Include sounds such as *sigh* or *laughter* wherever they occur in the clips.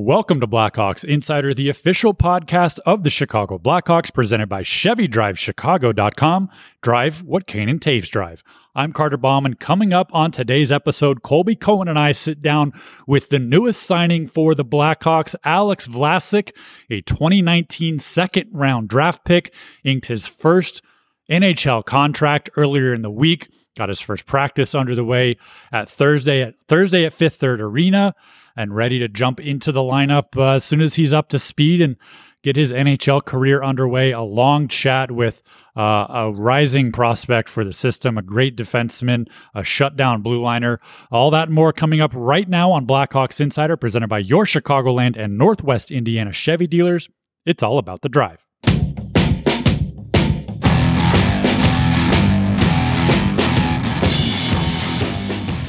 Welcome to Blackhawks Insider, the official podcast of the Chicago Blackhawks, presented by ChevyDriveChicago.com. Drive what Kane and Toews drive. I'm Carter Baum, and coming up on today's episode, Colby Cohen and I sit down with the newest signing for the Blackhawks, Alex Vlasic, a 2019 second round draft pick, inked his first NHL contract earlier in the week. Got his first practice under the way at Thursday at Thursday at Fifth Third Arena and ready to jump into the lineup uh, as soon as he's up to speed and get his NHL career underway. A long chat with uh, a rising prospect for the system, a great defenseman, a shutdown blue liner. All that more coming up right now on Blackhawks Insider, presented by your Chicagoland and Northwest Indiana Chevy dealers. It's all about the drive.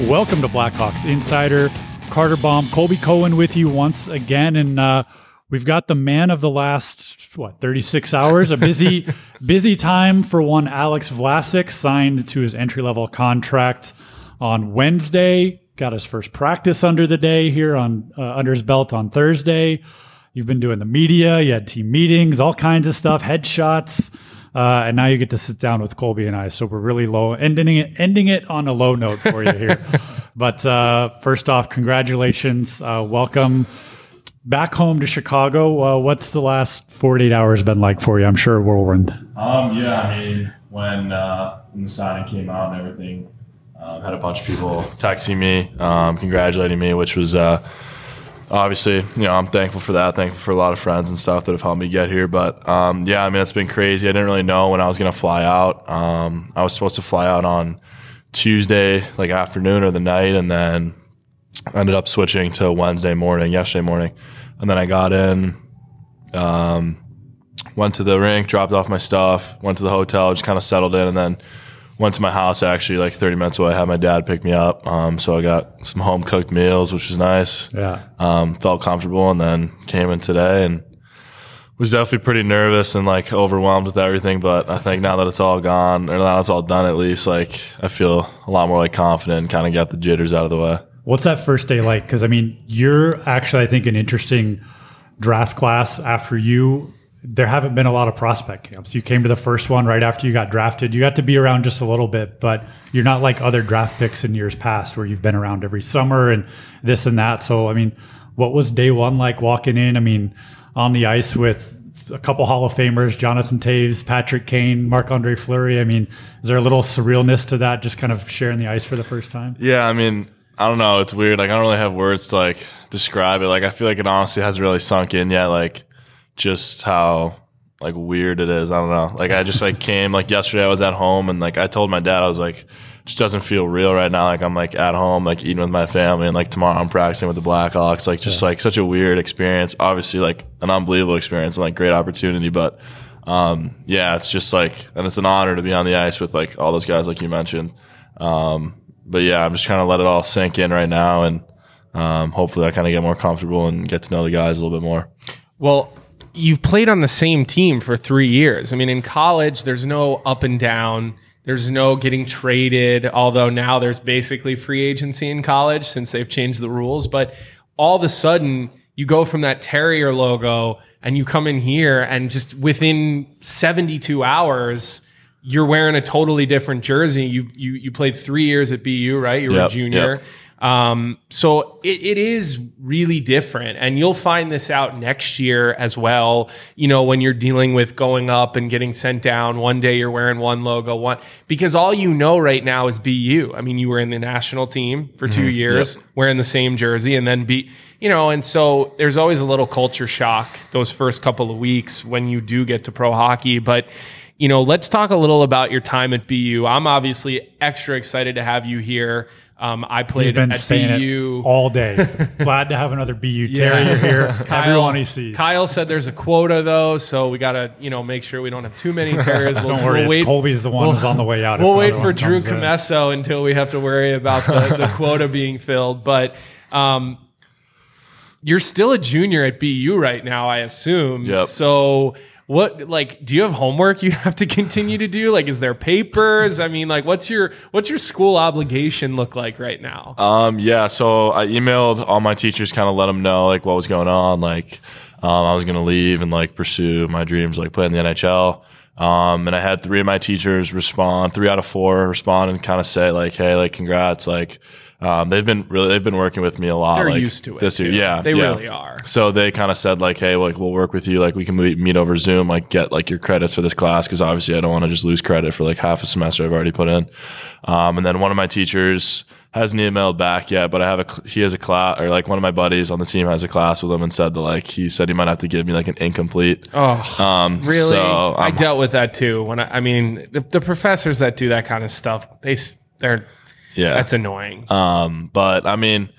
Welcome to Blackhawks Insider. Carter Baum, Colby Cohen with you once again. And uh, we've got the man of the last, what, 36 hours? A busy, *laughs* busy time for one Alex Vlasic, signed to his entry level contract on Wednesday. Got his first practice under the day here on uh, under his belt on Thursday. You've been doing the media, you had team meetings, all kinds of stuff, headshots. Uh, and now you get to sit down with Colby and I. So we're really low, ending it, ending it on a low note for you here. *laughs* but uh, first off, congratulations, uh, welcome back home to Chicago. Uh, what's the last 48 hours been like for you? I'm sure whirlwind. Um, yeah, I mean, when uh, when the signing came out and everything, um, had a bunch of people texting me, um, congratulating me, which was uh, obviously, you know, I'm thankful for that. Thankful for a lot of friends and stuff that have helped me get here. But um, yeah, I mean, it's been crazy. I didn't really know when I was going to fly out. Um, I was supposed to fly out on Tuesday, like afternoon or the night, and then ended up switching to Wednesday morning, yesterday morning. And then I got in, um, went to the rink, dropped off my stuff, went to the hotel, just kind of settled in, and then went to my house actually like 30 minutes away. I had my dad pick me up. Um, so I got some home cooked meals, which was nice. Yeah. Um, felt comfortable and then came in today and was definitely pretty nervous and like overwhelmed with everything. But I think now that it's all gone or now it's all done, at least like I feel a lot more like confident and kind of got the jitters out of the way. What's that first day like? Because I mean, you're actually, I think, an interesting draft class after you there haven't been a lot of prospect camps. You came to the first one right after you got drafted. You got to be around just a little bit, but you're not like other draft picks in years past where you've been around every summer and this and that. So, I mean, what was day one like walking in? I mean, on the ice with a couple Hall of Famers, Jonathan Toews, Patrick Kane, Marc Andre Fleury. I mean, is there a little surrealness to that, just kind of sharing the ice for the first time? Yeah, I mean, I don't know. It's weird. Like, I don't really have words to like describe it. Like, I feel like it honestly hasn't really sunk in yet. Like, just how like weird it is. I don't know. Like I just like *laughs* came like yesterday I was at home and like I told my dad I was like just doesn't feel real right now. Like I'm like at home like eating with my family and like tomorrow I'm practicing with the Blackhawks. Like just yeah. like such a weird experience. Obviously like an unbelievable experience and like great opportunity, but um yeah, it's just like and it's an honor to be on the ice with like all those guys like you mentioned. Um but yeah, I'm just trying to let it all sink in right now and um, hopefully I kind of get more comfortable and get to know the guys a little bit more. Well, you've played on the same team for three years. I mean, in college, there's no up and down. There's no getting traded, although now there's basically free agency in college since they've changed the rules. But all of a sudden, you go from that Terrier logo and you come in here, and just within 72 hours, you're wearing a totally different jersey. You you you played three years at BU, right? You were yep, a junior. Yep. Um, so it, it is really different. And you'll find this out next year as well. You know, when you're dealing with going up and getting sent down, one day you're wearing one logo, one, because all you know right now is BU. I mean, you were in the national team for mm-hmm. two years, yep. wearing the same jersey, and then be, you know, and so there's always a little culture shock those first couple of weeks when you do get to pro hockey. But, you know, let's talk a little about your time at BU. I'm obviously extra excited to have you here. Um, I played been at saying BU all day. *laughs* Glad to have another BU terrier here. *laughs* Kyle, Everyone he sees. Kyle said there's a quota though, so we got to you know make sure we don't have too many *laughs* terriers. We'll, don't worry, we'll wait, Colby's the one we'll, who's on the way out. We'll wait for Drew Commesso until we have to worry about the, the quota being filled. But um, you're still a junior at BU right now, I assume. Yep. So what like do you have homework you *laughs* have to continue to do? Like is there papers? I mean, like what's your what's your school obligation look like right now? Um, yeah, so I emailed all my teachers, kind of let them know like what was going on, like um, I was gonna leave and like pursue my dreams, like play in the NHL. Um, and I had three of my teachers respond, three out of four respond and kind of say like, "Hey, like congrats!" Like um, they've been really they've been working with me a lot. They're like, used to it. this year. Yeah, They yeah. really are. So they kind of said like, "Hey, like we'll work with you. Like we can meet, meet over Zoom. Like get like your credits for this class because obviously I don't want to just lose credit for like half a semester I've already put in." Um, and then one of my teachers hasn't emailed back yet, but I have a he has a class or like one of my buddies on the team has a class with him and said that like he said he might have to give me like an incomplete. Oh, Um, really? So I dealt with that too. When I, I mean, the, the professors that do that kind of stuff, they they're yeah. that's annoying. Um, but I mean,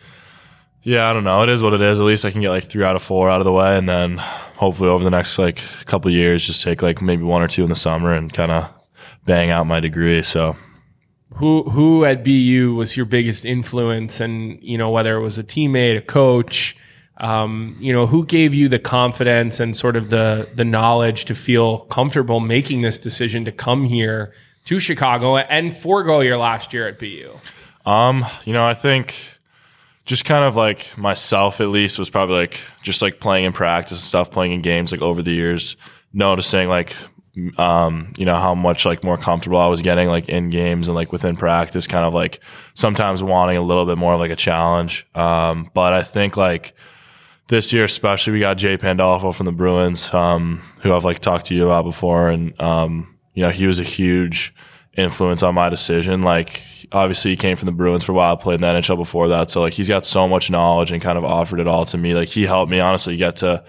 yeah, I don't know. It is what it is. At least I can get like three out of four out of the way, and then hopefully over the next like couple years, just take like maybe one or two in the summer and kind of bang out my degree. So who who at BU was your biggest influence, and you know whether it was a teammate, a coach. Um, you know, who gave you the confidence and sort of the the knowledge to feel comfortable making this decision to come here to Chicago and forego your last year at BU? Um, you know, I think just kind of like myself at least was probably like just like playing in practice and stuff, playing in games like over the years, noticing like um, you know, how much like more comfortable I was getting like in games and like within practice, kind of like sometimes wanting a little bit more of like a challenge. Um, but I think like this year especially we got Jay Pandolfo from the Bruins, um, who I've like talked to you about before and um, you know, he was a huge influence on my decision. Like obviously he came from the Bruins for a while, played in the NHL before that. So like he's got so much knowledge and kind of offered it all to me. Like he helped me honestly get to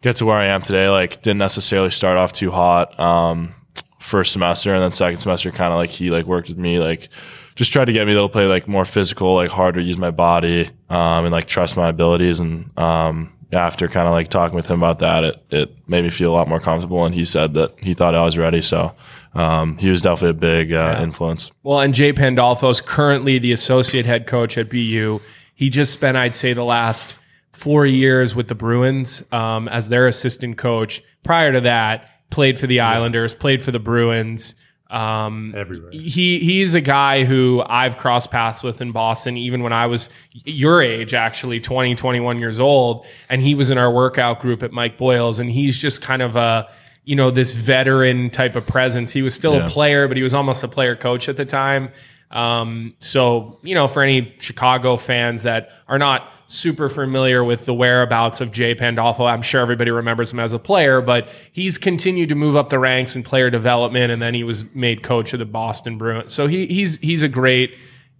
get to where I am today. Like didn't necessarily start off too hot. Um first semester and then second semester kind of like he like worked with me like just tried to get me to play like more physical, like harder use my body, um, and like trust my abilities. And um, after kind of like talking with him about that, it it made me feel a lot more comfortable. And he said that he thought I was ready. So um, he was definitely a big uh, influence. Well, and Jay Pandolfo's currently the associate head coach at BU. He just spent, I'd say, the last four years with the Bruins um, as their assistant coach. Prior to that, played for the Islanders, played for the Bruins. Um, Everywhere. he he's a guy who I've crossed paths with in Boston, even when I was your age, actually 20, 21 years old. And he was in our workout group at Mike Boyle's. And he's just kind of a, you know, this veteran type of presence. He was still Yeah. a player, but he was almost a player coach at the time. Um, so, you know, for any Chicago fans that are not super familiar with the whereabouts of Jay Pandolfo, I'm sure everybody remembers him as a player, but he's continued to move up the ranks in player development, and then he was made coach of the Boston Bruins. So he, he's he's a great,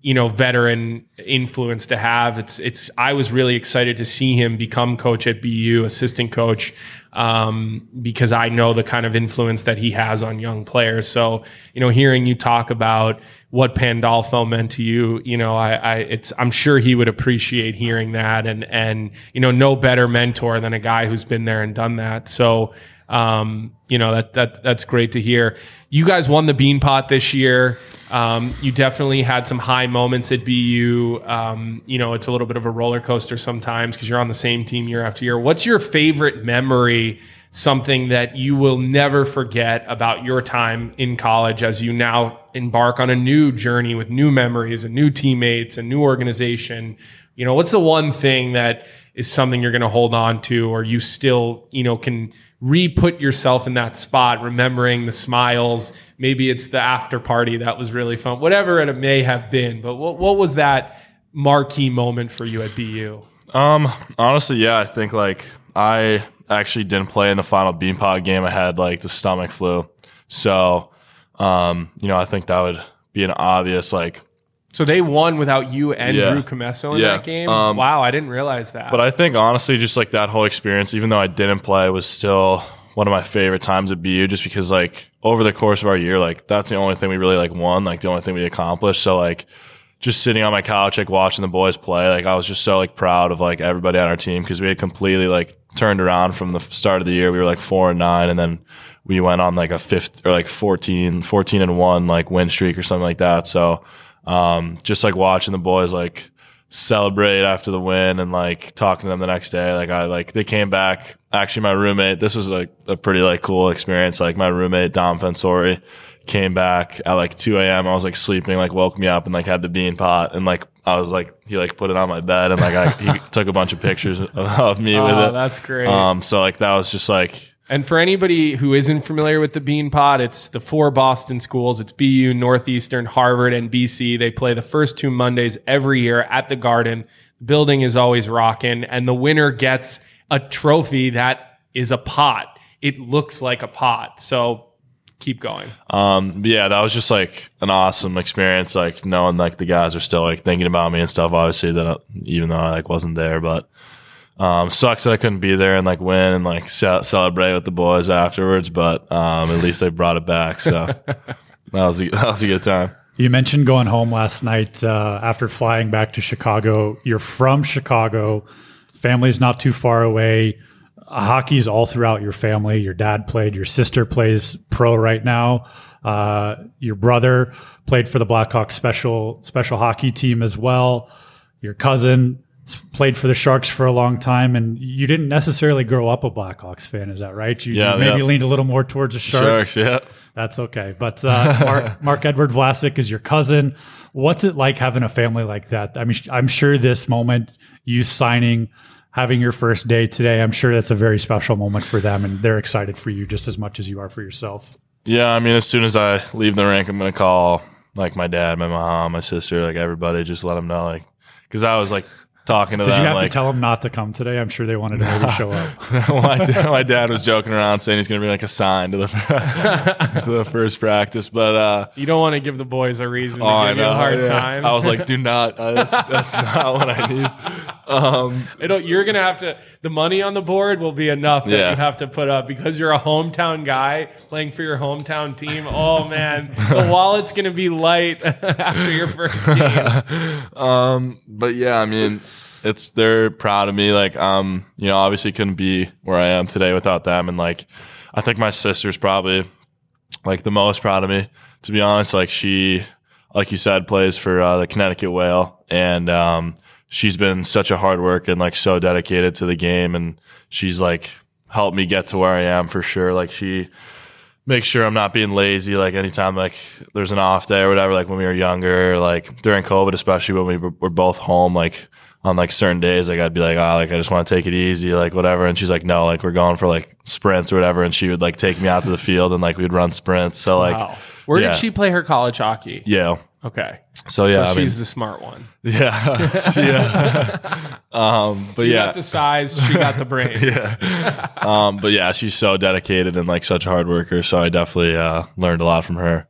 you know, veteran influence to have. It's it's. I was really excited to see him become coach at BU, assistant coach, um, because I know the kind of influence that he has on young players. So you know, hearing you talk about what Pandolfo meant to you, you know, I, I it's I'm sure he would appreciate hearing that, and and you know, no better mentor than a guy who's been there and done that. So. Um, you know that that that's great to hear. You guys won the Beanpot this year. Um, you definitely had some high moments at BU. Um, you know, it's a little bit of a roller coaster sometimes because you're on the same team year after year. What's your favorite memory? Something that you will never forget about your time in college as you now embark on a new journey with new memories and new teammates and new organization. You know, what's the one thing that is something you're going to hold on to, or you still, you know, can re-put yourself in that spot, remembering the smiles. Maybe it's the after party that was really fun, whatever it may have been. But what, what was that marquee moment for you at BU? Um, honestly, yeah, I think like I actually didn't play in the final Beanpot game. I had like the stomach flu, so um, you know, I think that would be an obvious like So they won without you and Yeah. Drew Commesso in Yeah. that game. Um, wow, I didn't realize that. But I think honestly, just like that whole experience, even though I didn't play, was still one of my favorite times at BU. Just because like over the course of our year, like that's the only thing we really like won, like the only thing we accomplished. So like just sitting on my couch, like watching the boys play, like I was just so like proud of like everybody on our team because we had completely like turned around from the start of the year. We were like four and nine, and then we went on like a fifth or like 14, 14 and one like win streak or something like that. So um, just like watching the boys like celebrate after the win and like talking to them the next day. Like I like they came back. Actually, my roommate. This was like a pretty like cool experience. Like my roommate Dom Fensore came back at like 2 a.m. I was like sleeping, like woke me up and like had the Beanpot and like I was like he like put it on my bed and like I, he *laughs* took a bunch of pictures of, of me with Oh, it. that's great. Um, so like that was just like And for anybody who isn't familiar with the Beanpot, it's the four Boston schools. It's BU, Northeastern, Harvard, and BC. They play the first two Mondays every year at the Garden. The building is always rocking, and the winner gets a trophy that is a pot. It looks like a pot. So keep going. Um, yeah, that was just like an awesome experience. Like knowing like the guys are still like thinking about me and stuff. Obviously, that uh, even though I like wasn't there, but um, sucks that I couldn't be there and like win and like ce- celebrate with the boys afterwards. But um, at least they brought it back, so *laughs* that was a, that was a good time. You mentioned going home last night uh, after flying back to Chicago. You're from Chicago. Family's not too far away. Hockey's all throughout your family. Your dad played. Your sister plays pro right now. Uh, your brother played for the Blackhawks special special hockey team as well. Your cousin played for the Sharks for a long time, and you didn't necessarily grow up a Blackhawks fan. Is that right? You, Yeah, you maybe yeah. leaned a little more towards the Sharks. Sharks, yeah. That's okay. But uh, Mark, *laughs* Marc-Edouard Vlasic is your cousin. What's it like having a family like that? I mean, I'm sure this moment, you signing, having your first day today, I'm sure that's a very special moment for them, and they're excited for you just as much as you are for yourself. Yeah, I mean, as soon as I leave the rink, I'm gonna call like my dad, my mom, my sister, like everybody, just let them know, like, because I was like talking to Did them, Did you have like, to tell them not to come today? I'm sure they wanted to maybe show up. *laughs* my, dad, my dad was joking around saying he's gonna be like a sign to the *laughs* to the first practice, but uh, You don't want to give the boys a reason to oh, I give you a hard yeah. time. I was like, do not. Uh, that's, *laughs* that's not what I need. Um, It'll, you're gonna have to. The money on the board will be enough that Yeah. you have to put up because you're a hometown guy playing for your hometown team. Oh man, the wallet's gonna be light after your first game. um, but yeah, I mean, it's they're proud of me. Like, um, you know, obviously couldn't be where I am today without them, and like, I think my sister's probably like the most proud of me. To be honest, like she, like you said, plays for uh, the Connecticut Whale, and um, she's been such a hard worker and like so dedicated to the game, and she's like helped me get to where I am for sure. Like she makes sure I'm not being lazy. Like anytime like there's an off day or whatever, like when we were younger, like during COVID, especially when we were, were both home, like on like certain days, like I'd be like, oh, like I just want to take it easy, like whatever. And she's like, no, like we're going for like sprints or whatever. And she would like take me out to the field and like we'd run sprints. So like, Wow. Where yeah. did she play her college hockey? yeah. Okay, So yeah, so I mean, she's the smart one. *laughs* yeah, she, uh, *laughs* um, but You yeah, got the size, she got the brains. *laughs* um, but yeah, she's so dedicated and like such a hard worker. So I definitely uh, learned a lot from her.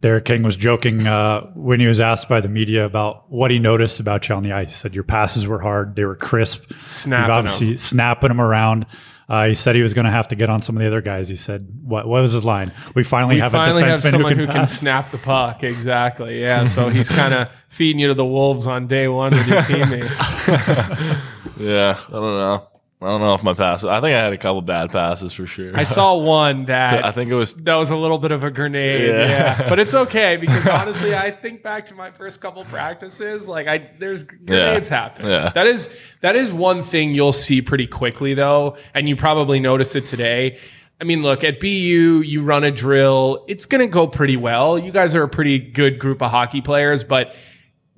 Derek King was joking uh, when he was asked by the media about what he noticed about you on the ice. He said your passes were hard, they were crisp, Snapping You've obviously snapping them around. Uh, he said he was going to have to get on some of the other guys. He said, "What? What was his line? We finally We have finally a have defenseman someone who who can can snap the puck. Exactly. Yeah. *laughs* So he's kind of feeding you to the wolves on day one with your *laughs* teammate. *laughs* Yeah, I don't know. I don't know if my passes. I think I had a couple bad passes for sure. I saw *laughs* one that I think it was. that was a little bit of a grenade. Yeah. Yeah. But it's okay *laughs* because honestly, I think back to my first couple practices, like I there's grenades happen. Yeah. That is that is one thing you'll see pretty quickly though, and you probably notice it today. I mean, look, at BU, you run a drill, it's going to go pretty well. You guys are a pretty good group of hockey players, but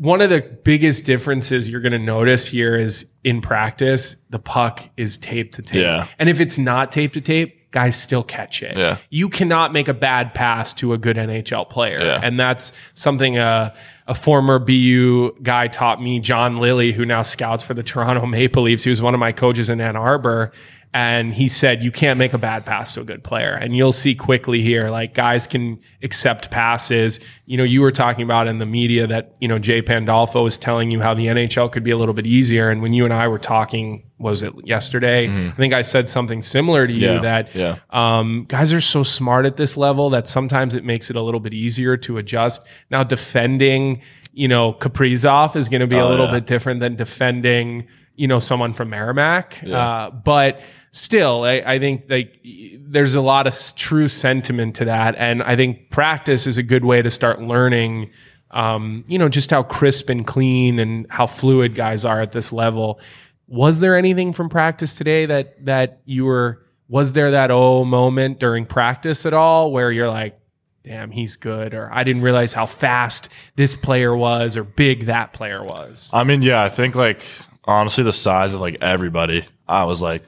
one of the biggest differences you're going to notice here is in practice, the puck is tape to tape. Yeah. And if it's not tape to tape, guys still catch it. Yeah. You cannot make a bad pass to a good NHL player. Yeah. And that's something uh, a former BU guy taught me, John Lilly, who now scouts for the *laughs* Toronto Maple Leafs. He was one of my coaches in Ann Arbor. And he said, you can't make a bad pass to a good player. And you'll see quickly here, like guys can accept passes. You know, you were talking about in the media that, you know, Jay Pandolfo was telling you how the NHL could be a little bit easier. And when you and I were talking, was it yesterday? I think I said something similar to you Mm-hmm. Yeah, that yeah. um, guys are so smart at this level that sometimes it makes it a little bit easier to adjust. Now, defending, you know, Kaprizov is going to be a Oh, little yeah. bit different than defending, you know, someone from Merrimack. Uh, but still, I, I think like there's a lot of true sentiment to that, and I think practice is a good way to start learning. um, you know, just how crisp and clean and how fluid guys are at this level. Was there anything from practice today that that you were? Was there that oh moment during practice at all where you're like, damn, he's good, or I didn't realize how fast this player was or big that player was? I mean, yeah, I think like honestly, the size of like everybody, I was like,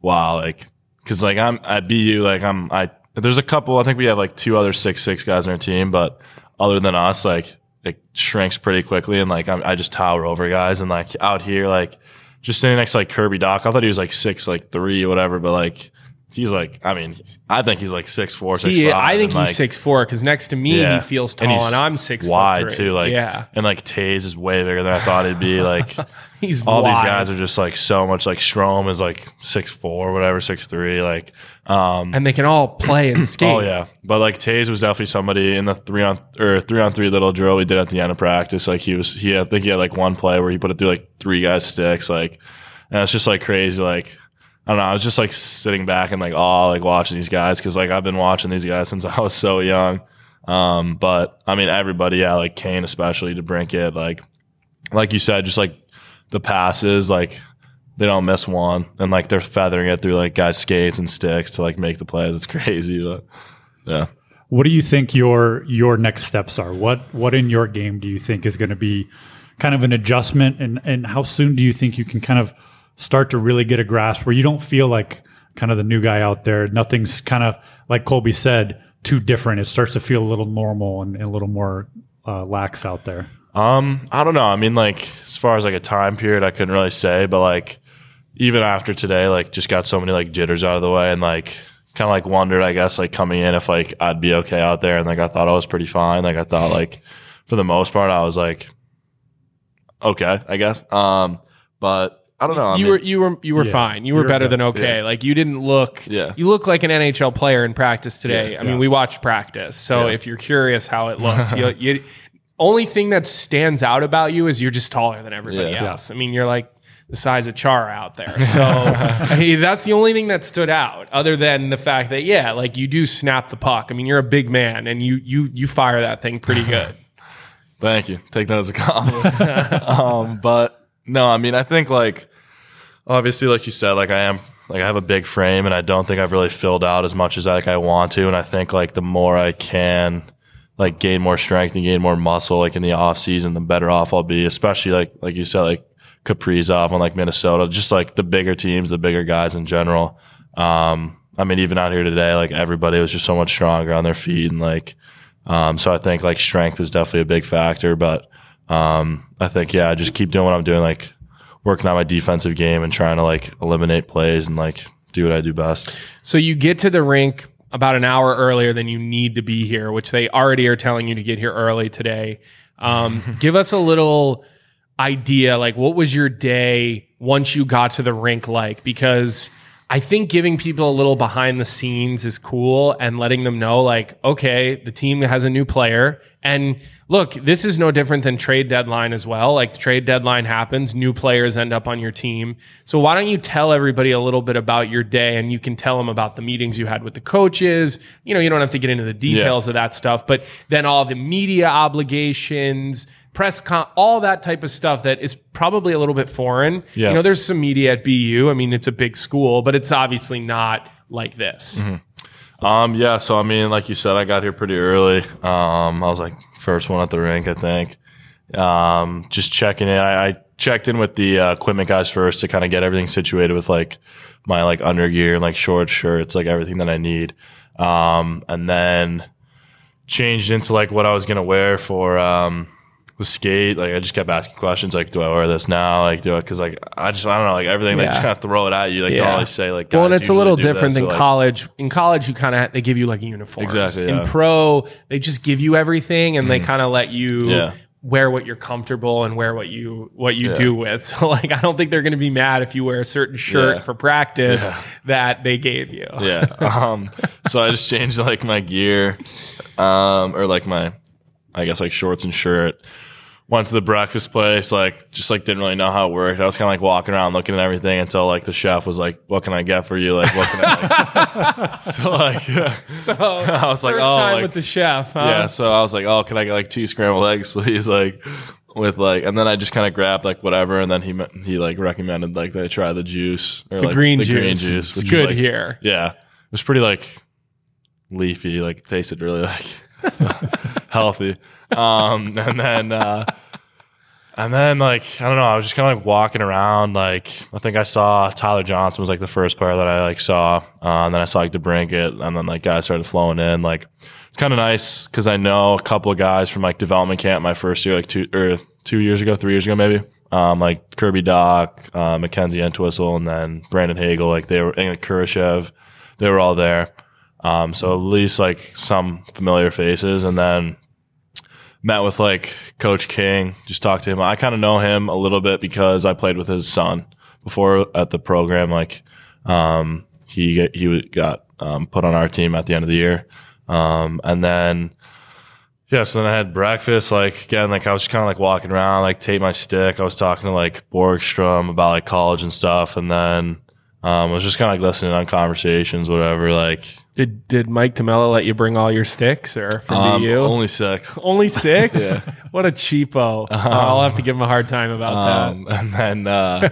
wow, like because like I'm at BU, like I'm I. There's a couple. I think we have like two other six six guys on our team, but other than us, like it shrinks pretty quickly, and like I'm, I just tower over guys, and like out here, like just sitting next to like Kirby Dach, I thought he was like six, like three whatever, but like he's like, I mean, I think he's like six four, six He, five. I think he's like, six four because next to me Yeah. he feels tall, he's and, I'm six wide too. Like yeah, and like Taze is way bigger than I thought he'd be. Like *laughs* he's all these guys are just like so much. Like Strom is like six four, whatever, six three. Like um, and they can all play and *clears throat* skate. Oh yeah, but like Taze was definitely somebody in the three on or three on three little drill we did at the end of practice. Like he was, he I think he had like one play where he put it through like three guys sticks. Like, and it's just like crazy. Like I don't know. I was just like sitting back and like awe, like watching these guys because like I've been watching these guys *laughs* since I was so young. Um, but I mean everybody, yeah, like Kane especially DeBrincat, like like you said, just like the passes, like they don't miss one, and like they're feathering it through like guys' skates and sticks to like make the plays. It's *laughs* crazy, but yeah. What do you think your your next steps are? What what in your game do you think is going to be kind of an adjustment, and and how soon do you think you can kind of start to really get a grasp where you don't feel like kind of the new guy out there? Nothing's kind of like Colby said too different. It starts to feel a little normal and, and a little more uh, lax out there. Um, I don't know. I mean, like as far as like a time period, I couldn't really say, but like even after today, like just got so many like jitters out of the way and like kind of like wondered, I guess, like coming in if like I'd be okay out there, and like I thought I was pretty fine. Like I thought like for the most part, I was like okay, I guess. Um, but I don't know. I you mean, were you were you were Yeah. fine. You were You were better good. than okay. Yeah. Like you didn't look. Yeah. You look like an NHL player in practice today. Yeah. I mean, we watched practice, so Yeah. if you're curious how it looked, *laughs* you, you only thing that stands out about you is you're just taller than everybody Yeah. else. I mean, you're like the size of Chara out there. *laughs* So I mean, that's the only thing that stood out, other than the fact that yeah, like you do snap the puck. I mean, you're a big man and you you you fire that thing pretty good. *laughs* Thank you. Take that as a compliment. um, but no, I mean, I think like obviously, like you said, like I am, like I have a big frame, and I don't think I've really filled out as much as like I want to. And I think like the more I can, like gain more strength and gain more muscle, like in the off season, the better off I'll be. Especially like like you said, like Kaprizov and like Minnesota, just like the bigger teams, the bigger guys in general. Um, I mean, even out here today, like everybody was just so much stronger on their feet and like. Um, so I think like strength is definitely a big factor, but um, I think yeah, I just keep doing what I'm doing, like working on my defensive game and trying to like eliminate plays and like do what I do best. So you get to the rink about an hour earlier than you need to be here, which they already are telling you to get here early today. Um, *laughs* give us a little idea, like what was your day once you got to the rink like? Because I think giving people a little behind the scenes is cool and letting them know, like, okay, the team has a new player. And look, this is no different than trade deadline as well. Like, trade deadline happens, new players end up on your team. So, why don't you tell everybody a little bit about your day and you can tell them about the meetings you had with the coaches? You know, you don't have to get into the details of that stuff, but then all the media obligations, press con, all that type of stuff that is probably a little bit foreign. Yeah. You know, there's some media at BU. I mean, it's a big school, but it's obviously not like this. Um, yeah, so I mean, like you said, I got here pretty early. Um, I was like first one at the rink, I think. Um, just checking in. I, I checked in with the uh, equipment guys first to kind of get everything situated with like my like undergear and like shorts, shirts, like everything that I need. Um, and then changed into like what I was gonna wear for um the skate. Like I just kept asking questions like, do I wear this now? Like do I? Because like I just I don't know like everything they Yeah. just kind of throw it at you. Like Yeah. they always say like well, and it's a little different than or, like- college. In college, you kind of they give you like uniforms. Exactly, In pro, they just give you everything, and they kind of let you. Yeah. wear what you're comfortable and wear what you what you Yeah. do with. *laughs* So, like, I don't think they're going to be mad if you wear a certain shirt Yeah. for practice Yeah. that they gave you. yeah. Um, so I just changed like my gear, um, or like my, I guess like shorts and shirt. Went to the breakfast place, like just like didn't really know how it worked. I was kind of like walking around looking at everything until like the chef was like, "What can I get for you?" Like, what can I? Like, *laughs* *laughs* so like, yeah. *laughs* So I was like, first "Oh, time like- with the chef. Huh? yeah." So I was like, "Oh, can I get like two scrambled eggs, please?" Like with like, and then I just kind of grabbed like whatever, and then he he like recommended like I try the juice or the like green the juice. green juice, It's which good was, like, here. Yeah, it was pretty like leafy, like tasted really like healthy. Um, and then, uh, and then like I don't know, I was just kind of like walking around. Like I think I saw Tyler Johnson was like the first player that I like saw, uh, and then I saw like DeBrincat, and then like guys started flowing in. Like it's kind of nice because I know a couple of guys from like development camp my first year, like two or two years ago, three years ago maybe. Um, like Kirby Dach, uh, Mackenzie Entwistle, and then Brandon Hagel. Like they were, and Kurashev, they were all there. Um, so at least like some familiar faces, and then met with like Coach King. Just talked to him. I kind of know him a little bit because I played with his son before at the program. Like um, he he got um, put on our team at the end of the year, um, and then yeah. So then I had breakfast. Like again, like I was just kind of like walking around, like take my stick. I was talking to like Borgstrom about like college and stuff, and then. Um, I was just kind of like listening on conversations, whatever. Like, Did did Mike Tamela let you bring all your sticks or for um, DU? only six. Only *laughs* six? Yeah. What a cheapo. Uh, I'll have to give him a hard time about Um, *laughs* and then, uh,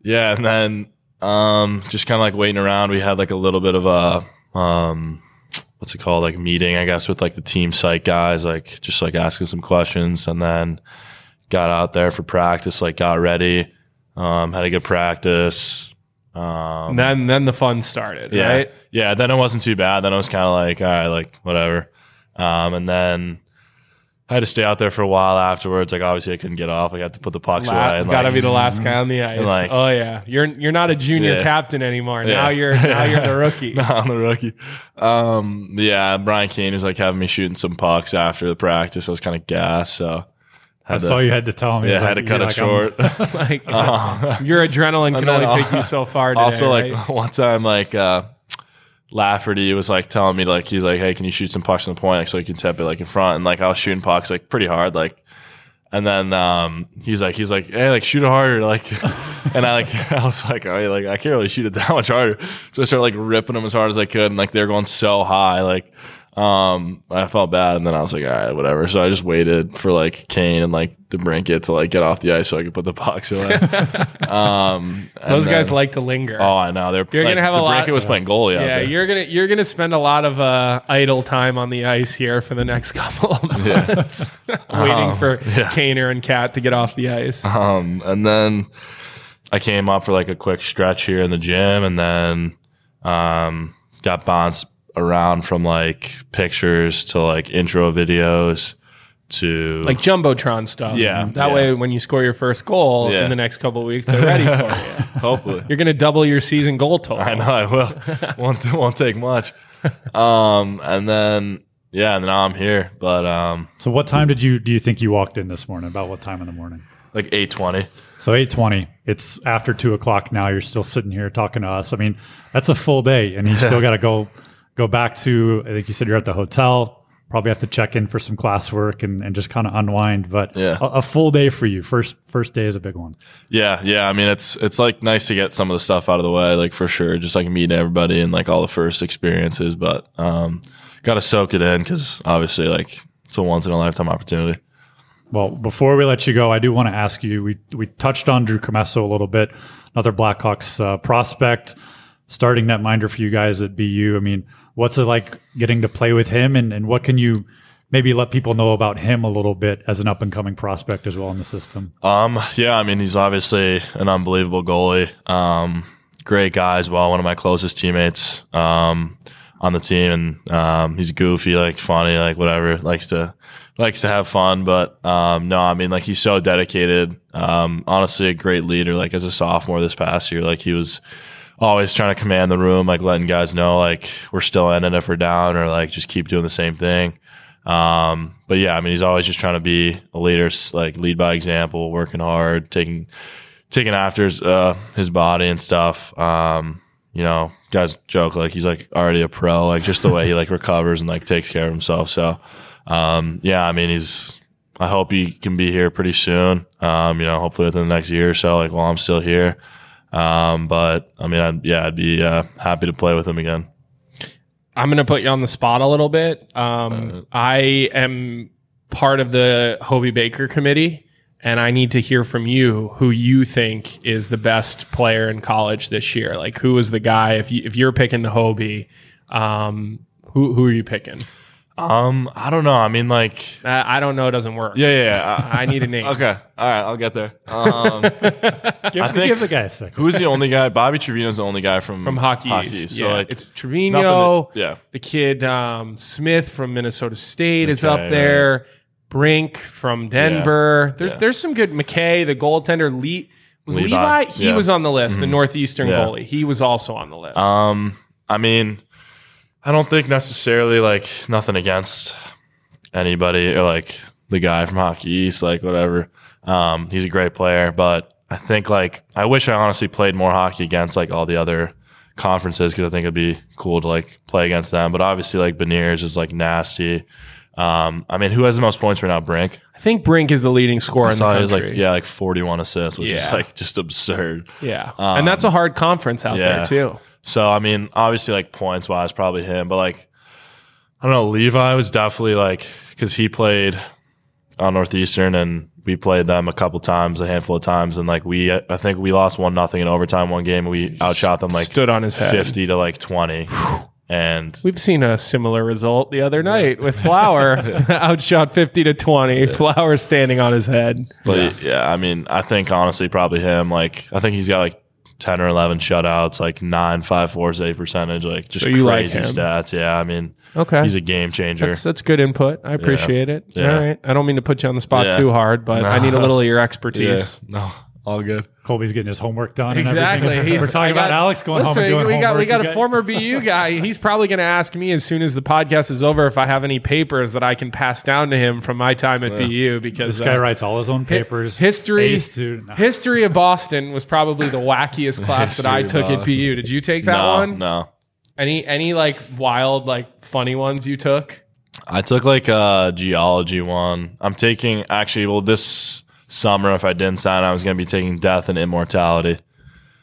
yeah, and then, um, just kind of like waiting around. We had like a little bit of a, um, what's it called? Like meeting, I guess, with like the team site guys, like just like asking some questions and then got out there for practice, like got ready, um, had a good practice. Um, And then then the fun started, yeah. right? Yeah. Then it wasn't too bad. Then it was kind of like, all right, like whatever. Um, and then I had to stay out there for a while afterwards. Like obviously I couldn't get off. Like I had to put the pucks away. La- and, gotta like, be the last guy on the ice. like- oh yeah, you're you're not a junior Yeah. captain anymore. Yeah. Now you're now you're the *laughs* rookie. No, I'm the rookie. Um, yeah, Brian Kane was like having me shooting some pucks after the practice. I was kind of gassed, so I to, saw you had to tell me. yeah, It's had to cut it like, short. *laughs* *laughs* like Uh, your adrenaline *laughs* can only take you so far. Today, also, like right? one time, like uh, Lafferty was like telling me, like he's like, "Hey, can you shoot some pucks on the point, like so you can tip it like in front?" And like I was shooting pucks like pretty hard, like. And then um, he's like, he's like, hey, like shoot it harder, like. and I like, I was like, oh, like I can't really shoot it that much harder. So I started like ripping them as hard as I could, and like they're going so high, like. Um, I felt bad, and then I was like, all right, whatever. So I just waited for like Kane and like DeBrincat to like get off the ice so I could put the *laughs* pucks away. *laughs* um, those guys then- like to linger. Oh, I know. They're You're like, gonna have a lot- was playing goalie yeah, you're gonna you're gonna spend a lot of uh, idle time on the ice here for the next *laughs* couple of months, waiting for yeah. Kaner and Cat to get off the ice. Um, and then I came up for like a quick stretch here in the gym, and then um, got bounced around from like pictures to like intro videos to like jumbotron stuff. Yeah, That yeah. way, when you score your first goal Yeah. in the next couple of weeks, they're ready for you. *laughs* hopefully. You're gonna double your season goal total. I know I will. *laughs* won't won't take much. Um, and then yeah, and now I'm here, but um, So what time did you do you think you walked in this morning? About what time in the morning? like eight twenty. So eight twenty. It's after two o'clock now. You're still sitting here talking to us. I mean, that's a full day, and you *laughs* still got to go go back to. I think you said you're at the hotel. Probably have to check in for some classwork and, and just kind of unwind. But Yeah. a, a full day for you. First first day is a big one. Yeah, yeah. I mean, it's it's like nice to get some of the stuff out of the way, like for sure. Just like meeting everybody and like all the first experiences, but um, got to soak it in because obviously, like it's a once in a lifetime opportunity. Well, before we let you go, I do want to ask you. We we touched on Drew Commesso a little bit, another Blackhawks uh, prospect, starting netminder for you guys at BU. I mean, what's it like getting to play with him, and, and what can you maybe let people know about him a little bit as an up and coming prospect as well in the system? Um, yeah, I mean, he's obviously an unbelievable goalie. Um, great guy as well. One of my closest teammates um, on the team, and um, he's goofy, like funny, like whatever. Likes to likes to have fun, but um, no, I mean, like he's so dedicated. Um, honestly, a great leader. Like as a sophomore this past year, like he was always trying to command the room, like letting guys know like we're still in it if we're down, or like just keep doing the same thing. Um, but yeah, I mean, he's always just trying to be a leader, like lead by example, working hard, taking taking after his, uh, his body and stuff. Um, you know, guys joke like he's like already a pro, like just the way he like *laughs* recovers and like takes care of himself. So, um, yeah, I mean, he's I hope he can be here pretty soon. Um, you know, hopefully within the next year or so, like while I'm still here. Um, but I mean, I'd, yeah, I'd be uh, happy to play with him again. I'm going to put you on the spot a little bit. Um, I am part of the Hobie Baker committee, and I need to hear from you who you think is the best player in college this year. Like, who is the guy? If you if you're picking the Hobie, um, who who are you picking? Um, I don't know. I mean, like, Uh, I don't know. It doesn't work. yeah, yeah. yeah. *laughs* I need a name. Okay, all right, I'll get there. Um, *laughs* Give, I think- give the guy a second. who's the only guy? Bobby Trevino's the only guy from From Hockey, East. East. So yeah, like, it's nothing Trevino. to- yeah. The kid um, Smith from Minnesota State is up there. Brink from Denver. There's Yeah. there's some good McKay, the goaltender. Lee was Levi, Levi. He yeah. was on the list. The northeastern Yeah. goalie. He was also on the list. Um, I mean, I don't think necessarily like nothing against anybody or like the guy from Hockey East, like whatever. Um, he's a great player, but I think like I wish I honestly played more hockey against like all the other conferences because I think it'd be cool to like play against them. But obviously, like Beniers is like nasty. Um, I mean, who has the most points right now? Brink. I think Brink is the leading scorer I in the saw he was country. like yeah, like forty-one assists, which is Yeah. like just absurd. yeah, and that's a hard conference out there too. So I mean, obviously, like points wise, probably him. But like, I don't know. Levi was definitely like because he played on Northeastern, and we played them a couple times, a handful of times, and like we, I think we lost one nothing in overtime one game. We outshot them like Stood on his head. fifty to like twenty, and We've seen a similar result the other night with Flower, *laughs* *laughs* outshot fifty to twenty. Flower standing on his head. but yeah. I mean, I think honestly, probably him. Like, I think he's got like. 10 or 11 shutouts, like 9, 5, 4 save percentage, like just So you like crazy him. stats. Yeah. I mean, Okay, he's a game changer. That's that's good input. I appreciate it. Yeah. All right. I don't mean to put you on the spot Yeah. too hard, but I *laughs* need a little of your expertise. No, all good. Colby's getting his homework done. and Exactly. everything. *laughs* We're talking I about Alex going home and doing we got homework. we got You a former BU *laughs* guy. He's probably going to ask me as soon as the podcast is over if I have any papers that I can pass down to him from my time at BU because This guy uh, writes all his own papers. history A. No. history of Boston was probably the wackiest *laughs* class that I took at Boston. BU. Did you take that no, one? no. Any any like wild like funny ones you took? I took like a geology one. I'm taking actually. Well, this summer, if I didn't sign, I was going to be taking death and immortality.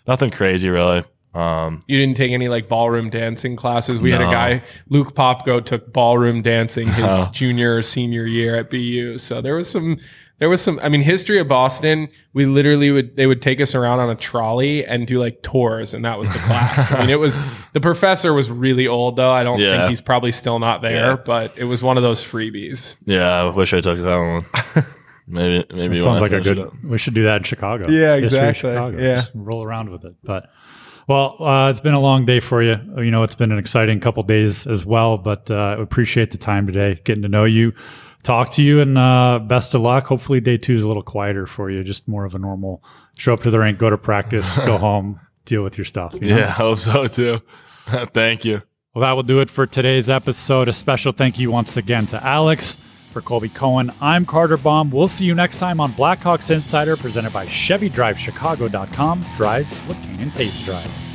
Nothing crazy, really. Um, You didn't take any like ballroom dancing classes. We had a guy, Luke Popko, took ballroom dancing his Oh. junior or senior year at BU. So there was some, there was some. I mean, history of Boston. We literally would they would take us around on a trolley and do like tours, and that was the class. I mean, it was *laughs* the professor was really old though. I don't Yeah. think he's probably still not there, Yeah. but it was one of those freebies. yeah, I wish I took that one. *laughs* maybe, maybe. when Sounds like a good. We should do that in Chicago. Yeah, exactly. Chicago. Yeah. Just roll around with it. But well, uh, it's been a long day for you. You know, it's been an exciting couple days as well. But uh, I appreciate the time today, getting to know you, talk to you, and uh, best of luck. Hopefully, day two is a little quieter for you. Just more of a normal. Show up to the rink, go to practice, go *laughs* home, deal with your stuff. you know? Yeah, I hope so too. *laughs* Thank you. Well, that will do it for today's episode. A special thank you once again to Alex. For Colby Cohen, I'm Carter Baum. We'll see you next time on Blackhawks Insider, presented by ChevyDriveChicago.com. Drive what Kane and Toews drive.